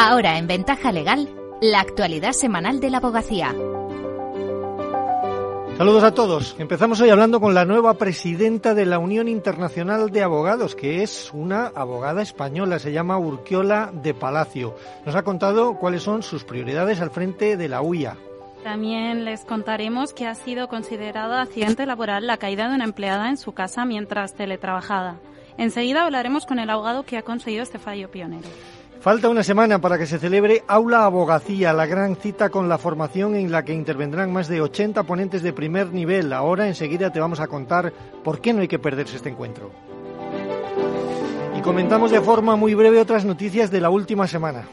Ahora en Ventaja Legal, la actualidad semanal de la abogacía. Saludos a todos. Empezamos hoy hablando con la nueva presidenta de la Unión Internacional de Abogados, que es una abogada española, se llama Urquiola de Palacio. Nos ha contado cuáles son sus prioridades al frente de la UIA. También les contaremos que ha sido considerada accidente laboral la caída de una empleada en su casa mientras teletrabajada. Enseguida hablaremos con el abogado que ha conseguido este fallo pionero. Falta una semana para que se celebre Aula Abogacía, la gran cita con la formación en la que intervendrán más de 80 ponentes de primer nivel. Ahora enseguida te vamos a contar por qué no hay que perderse este encuentro. Y comentamos de forma muy breve otras noticias de la última semana.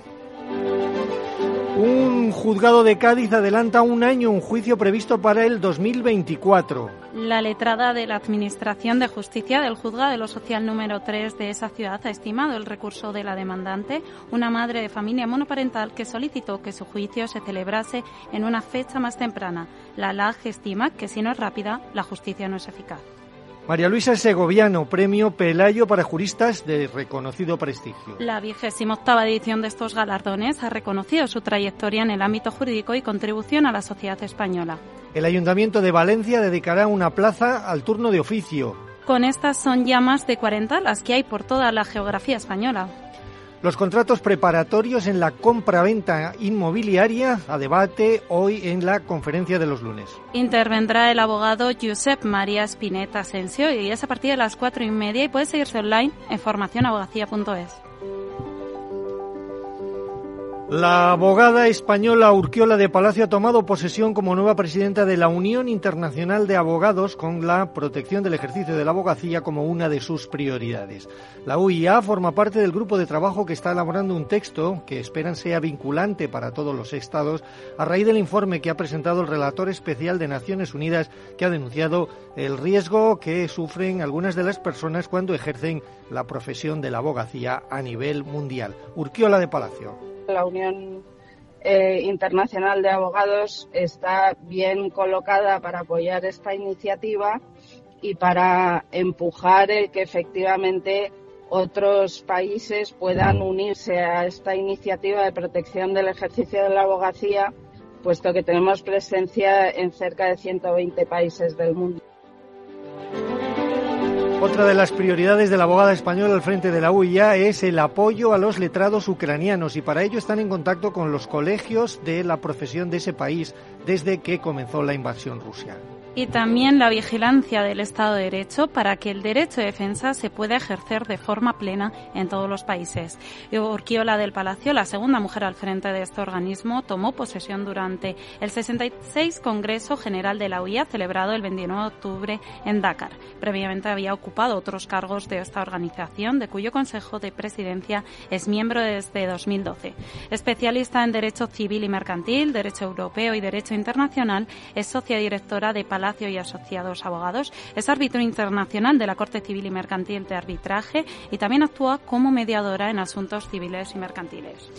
Un juzgado de Cádiz adelanta un año un juicio previsto para el 2024. La letrada de la Administración de Justicia del Juzgado de lo Social número 3 de esa ciudad ha estimado el recurso de la demandante, una madre de familia monoparental que solicitó que su juicio se celebrase en una fecha más temprana. La LAG estima que si no es rápida, la justicia no es eficaz. María Luisa Segoviano, premio Pelayo para juristas de reconocido prestigio. La vigésima octava edición de estos galardones ha reconocido su trayectoria en el ámbito jurídico y contribución a la sociedad española. El Ayuntamiento de Valencia dedicará una plaza al turno de oficio. Con estas son ya más de 40 las que hay por toda la geografía española. Los contratos preparatorios en la compra-venta inmobiliaria a debate hoy en la conferencia de los lunes. Intervendrá el abogado Josep María Spinetta Asensio y es a partir de las cuatro y media y puede seguirse online en formacionabogacía.es. La abogada española Urquiola de Palacio ha tomado posesión como nueva presidenta de la Unión Internacional de Abogados con la protección del ejercicio de la abogacía como una de sus prioridades. La UIA forma parte del grupo de trabajo que está elaborando un texto que esperan sea vinculante para todos los estados a raíz del informe que ha presentado el relator especial de Naciones Unidas que ha denunciado el riesgo que sufren algunas de las personas cuando ejercen la profesión de la abogacía a nivel mundial. Urquiola de Palacio la Unión eh, Internacional de Abogados está bien colocada para apoyar esta iniciativa y para empujar el que efectivamente otros países puedan unirse a esta iniciativa de protección del ejercicio de la abogacía, puesto que tenemos presencia en cerca de 120 países del mundo. Otra de las prioridades de la abogada española al frente de la UIA es el apoyo a los letrados ucranianos y para ello están en contacto con los colegios de la profesión de ese país desde que comenzó la invasión rusa y también la vigilancia del Estado de Derecho para que el derecho de defensa se pueda ejercer de forma plena en todos los países. Urquiola del Palacio, la segunda mujer al frente de este organismo, tomó posesión durante el 66 Congreso General de la UIA celebrado el 29 de octubre en Dakar. Previamente había ocupado otros cargos de esta organización, de cuyo Consejo de Presidencia es miembro desde 2012. Especialista en Derecho Civil y Mercantil, Derecho Europeo y Derecho Internacional, es socia directora de Palacio y Asociados Abogados. Es árbitro internacional de la Corte Civil y Mercantil de Arbitraje y también actúa como mediadora en asuntos civiles y mercantiles.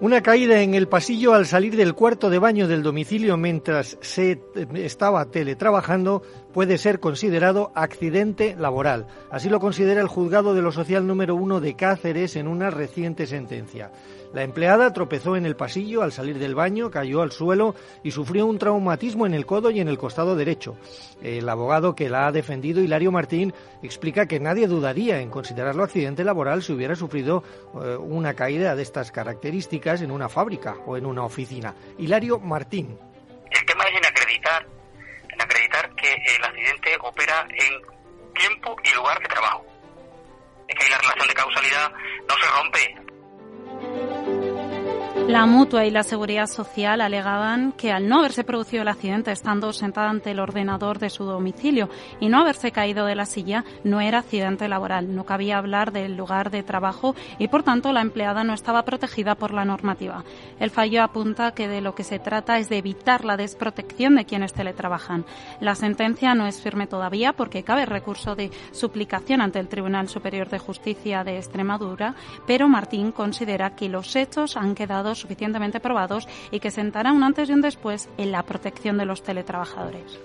Una caída en el pasillo al salir del cuarto de baño del domicilio mientras se estaba teletrabajando puede ser considerado accidente laboral. Así lo considera el juzgado de lo social número uno de Cáceres en una reciente sentencia. La empleada tropezó en el pasillo al salir del baño, cayó al suelo y sufrió un traumatismo en el codo y en el costado derecho. El abogado que la ha defendido, Hilario Martín, explica que nadie dudaría en considerarlo accidente laboral si hubiera sufrido eh, una caída de estas características en una fábrica o en una oficina. Hilario Martín. Opera en tiempo y lugar de trabajo. Es que la relación de causalidad no se rompe la mutua y la seguridad social alegaban que al no haberse producido el accidente estando sentada ante el ordenador de su domicilio y no haberse caído de la silla no era accidente laboral. No cabía hablar del lugar de trabajo y por tanto la empleada no estaba protegida por la normativa. El fallo apunta que de lo que se trata es de evitar la desprotección de quienes teletrabajan. La sentencia no es firme todavía porque cabe recurso de suplicación ante el Tribunal Superior de Justicia de Extremadura, pero Martín considera que los hechos han quedado suficientemente probados y que sentará un antes y un después en la protección de los teletrabajadores.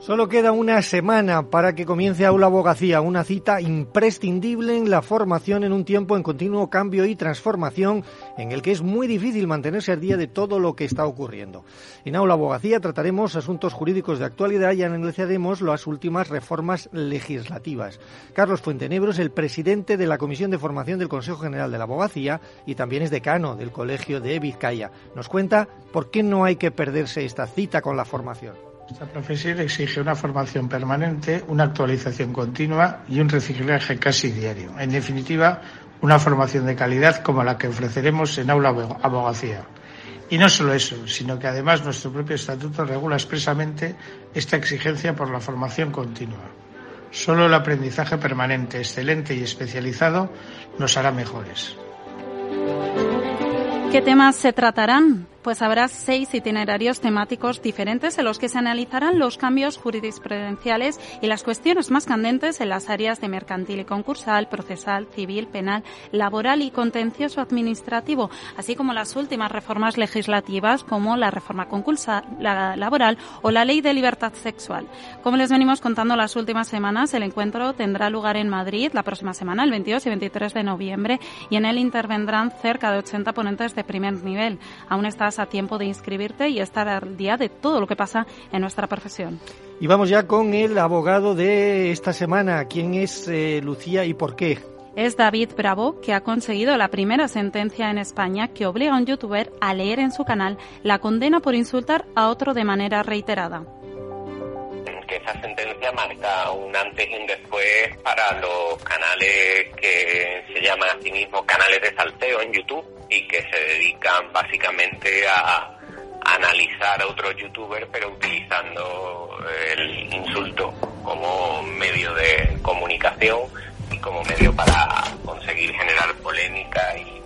Solo queda una semana para que comience Aula Abogacía, una cita imprescindible en la formación en un tiempo en continuo cambio y transformación en el que es muy difícil mantenerse al día de todo lo que está ocurriendo. En Aula Abogacía trataremos asuntos jurídicos de actualidad y analizaremos las últimas reformas legislativas. Carlos Fuentenebro es el presidente de la Comisión de Formación del Consejo General de la Abogacía y también es decano del Colegio de Vizcaya. Nos cuenta por qué no hay que perderse esta cita con la formación. Esta profesión exige una formación permanente, una actualización continua y un reciclaje casi diario. En definitiva, una formación de calidad como la que ofreceremos en Aula Abogacía. Y no solo eso, sino que además nuestro propio estatuto regula expresamente esta exigencia por la formación continua. Solo el aprendizaje permanente, excelente y especializado nos hará mejores. ¿Qué temas se tratarán? Pues habrá seis itinerarios temáticos diferentes en los que se analizarán los cambios jurisprudenciales y las cuestiones más candentes en las áreas de mercantil y concursal, procesal, civil, penal, laboral y contencioso administrativo, así como las últimas reformas legislativas como la reforma concursal, la laboral o la ley de libertad sexual. Como les venimos contando las últimas semanas, el encuentro tendrá lugar en Madrid la próxima semana, el 22 y 23 de noviembre, y en él intervendrán cerca de 80 ponentes de primer nivel. Aún está a tiempo de inscribirte y estar al día de todo lo que pasa en nuestra profesión. Y vamos ya con el abogado de esta semana. ¿Quién es eh, Lucía y por qué? Es David Bravo, que ha conseguido la primera sentencia en España que obliga a un youtuber a leer en su canal la condena por insultar a otro de manera reiterada que esa sentencia marca un antes y un después para los canales que se llaman a sí mismos canales de salteo en YouTube y que se dedican básicamente a, analizar a otros youtubers pero utilizando el insulto como medio de comunicación y como medio para conseguir generar polémica y.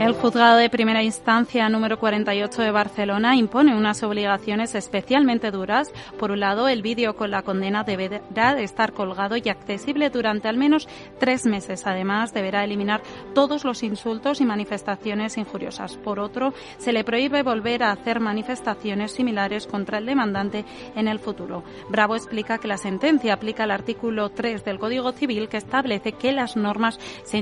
El juzgado de primera instancia número 48 de Barcelona impone unas obligaciones especialmente duras. Por un lado, el vídeo con la condena deberá estar colgado y accesible durante al menos tres meses. Además, deberá eliminar todos los insultos y manifestaciones injuriosas. Por otro, se le prohíbe volver a hacer manifestaciones similares contra el demandante en el futuro. Bravo explica que la sentencia aplica el artículo 3 del Código Civil que establece que las normas se,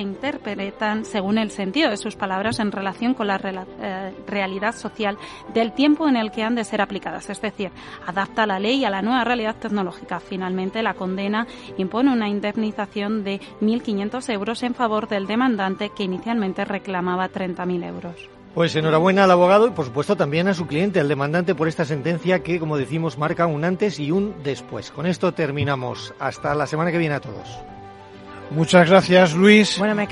interpretan según el sentido sentido de sus palabras en relación con la eh, realidad social del tiempo en el que han de ser aplicadas, es decir, adapta la ley a la nueva realidad tecnológica. Finalmente, la condena impone una indemnización de 1.500 euros en favor del demandante que inicialmente reclamaba 30.000 euros. Pues enhorabuena al abogado y por supuesto también a su cliente, al demandante, por esta sentencia que, como decimos, marca un antes y un después. Con esto terminamos. Hasta la semana que viene a todos. Muchas gracias, Luis. Bueno, me,